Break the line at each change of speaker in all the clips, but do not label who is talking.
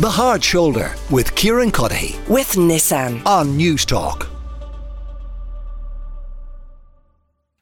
The Hard Shoulder with Kieran Cuddihy
with Nissan.
on News Talk.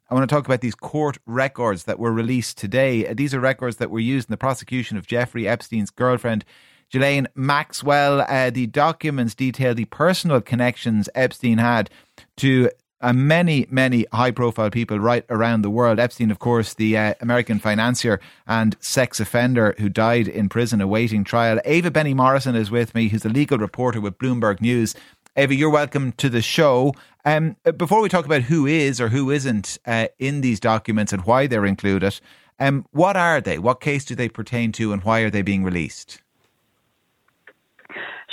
I want to talk about these court records that were released today. Uh, These are records that were used in the prosecution of Jeffrey Epstein's girlfriend, Ghislaine Maxwell. Uh, the documents detail the personal connections Epstein had to uh, many, many high profile people right around the world. Epstein, of course, the uh, American financier and sex offender who died in prison awaiting trial. Ava Benny Morrison is with me, who's a legal reporter with Bloomberg News. Ava, you're welcome to the show. Um, before we talk about who is or who isn't uh, in these documents and why they're included, um, what are they? What case do they pertain to, and why are they being released?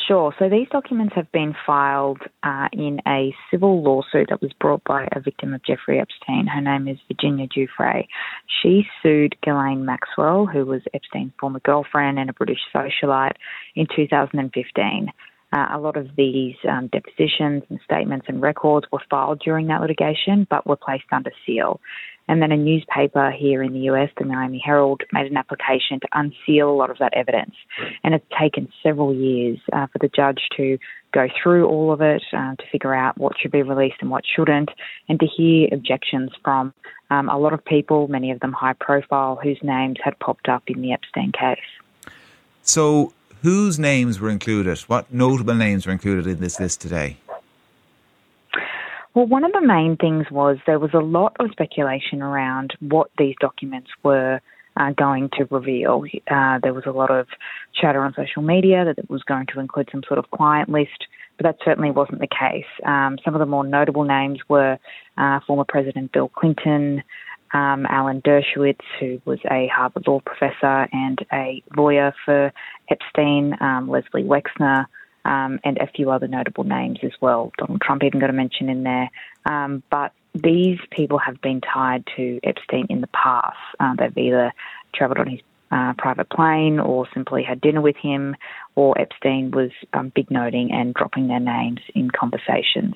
Sure. So these documents have been filed uh, in a civil lawsuit that was brought by a victim of Jeffrey Epstein. Her name is Virginia Giuffre. She sued Ghislaine Maxwell, who was Epstein's former girlfriend and a British socialite, in 2015. Uh, a lot of these um, depositions and statements and records were filed during that litigation, but were placed under seal. And then a newspaper here in the US, the Miami Herald, made an application to unseal a lot of that evidence. And it's taken several years uh, for the judge to go through all of it, uh, to figure out what should be released and what shouldn't, and to hear objections from um, a lot of people, many of them high profile, whose names had popped up in the Epstein case.
So, whose names were included? What notable names were included in this list today?
Well, one of the main things was there was a lot of speculation around what these documents were uh, going to reveal. Uh, there was a lot of chatter on social media that it was going to include some sort of client list, but that certainly wasn't the case. Um, some of the more notable names were uh, former President Bill Clinton, um, Alan Dershowitz, who was a Harvard Law professor and a lawyer for Epstein, um, Leslie Wexner, um, and a few other notable names as well. Donald Trump even got a mention in there. Um, but these people have been tied to Epstein in the past. Uh, they've either travelled on his uh, private plane or simply had dinner with him, or Epstein was um, big noting and dropping their names in conversations.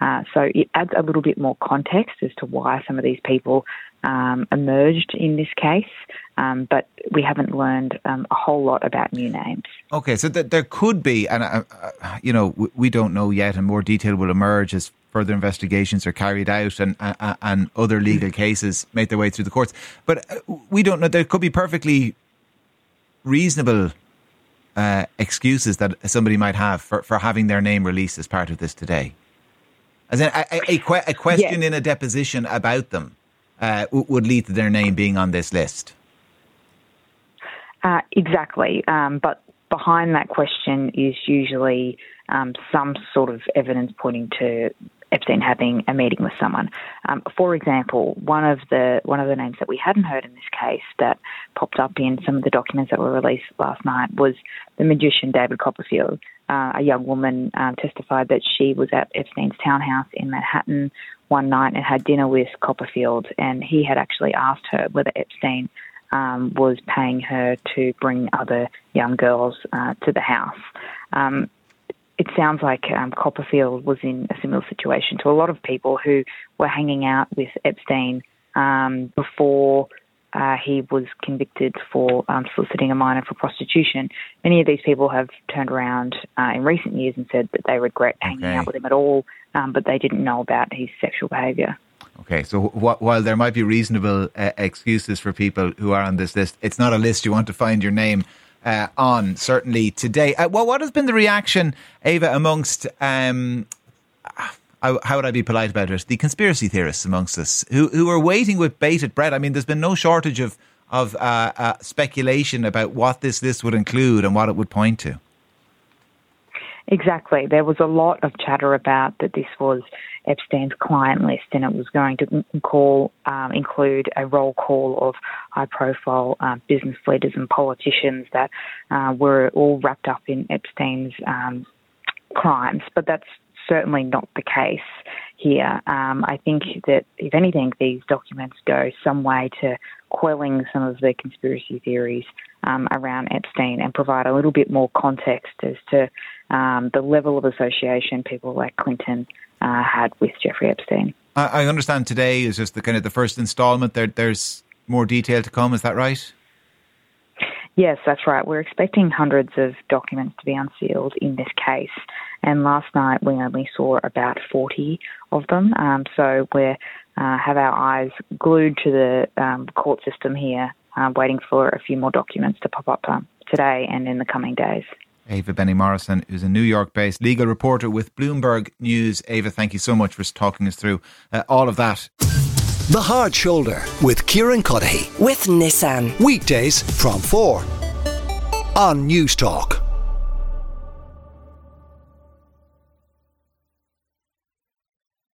Uh, so it adds a little bit more context as to why some of these people um, emerged in this case, um, but we haven't learned um, a whole lot about new names.
Okay, so th- there could be, and uh, uh, you know, w- we don't know yet, and more detail will emerge as further investigations are carried out, and uh, and other legal cases make their way through the courts. But uh, we don't know. There could be perfectly reasonable uh, excuses that somebody might have for, for having their name released as part of this today. As in, a, a, a, a question in a deposition about them uh, w- would lead to their name being on this list.
Uh, exactly. Um, but behind that question is usually um, some sort of evidence pointing to Epstein having a meeting with someone. Um, for example, one of the one of the names that we hadn't heard in this case that popped up in some of the documents that were released last night was the magician David Copperfield. Uh, a young woman um, testified that she was at Epstein's townhouse in Manhattan one night and had dinner with Copperfield, and he had actually asked her whether Epstein um, was paying her to bring other young girls uh, to the house. Um, it sounds like um, Copperfield was in a similar situation to a lot of people who were hanging out with Epstein um, before uh, he was convicted for um, soliciting a minor for prostitution. Many of these people have turned around uh, in recent years and said that they regret hanging
Okay.
out with him at all, um, but they didn't know about his sexual behaviour.
Okay, so wh- while there might be reasonable uh, excuses for people who are on this list, it's not a list you want to find your name uh, on. Certainly today. Uh, well, what has been the reaction, Ava, amongst? Um, how how would I be polite about it? The conspiracy theorists amongst us who who are waiting with bated breath. I mean, there's been no shortage of of uh, uh, speculation about what this list would include and what it would point to.
Exactly. There was a lot of chatter about that this was Epstein's client list and it was going to call um, include a roll call of high profile uh, business leaders and politicians that uh, were all wrapped up in Epstein's um, crimes. But that's certainly not the case here. Um, I think that, if anything, these documents go some way to quelling some of the conspiracy theories um, around Epstein and provide a little bit more context as to um, the level of association people like Clinton uh, had with Jeffrey Epstein.
I, I understand today is just the kind of the first instalment. There, there's more detail to come. Is that right?
Yes, that's right. We're expecting hundreds of documents to be unsealed in this case. And last night we only saw about 40 of them. Um, so we uh, have our eyes glued to the um, court system here, uh, waiting for a few more documents to pop up um, today and in the coming days.
Ava Benny Morrison, who's a New York based legal reporter with Bloomberg News. Ava, thank you so much for talking us through uh, all of that.
The Hard Shoulder with Kieran Cuddihy.
With Nissan.
Weekdays from 4 on Newstalk.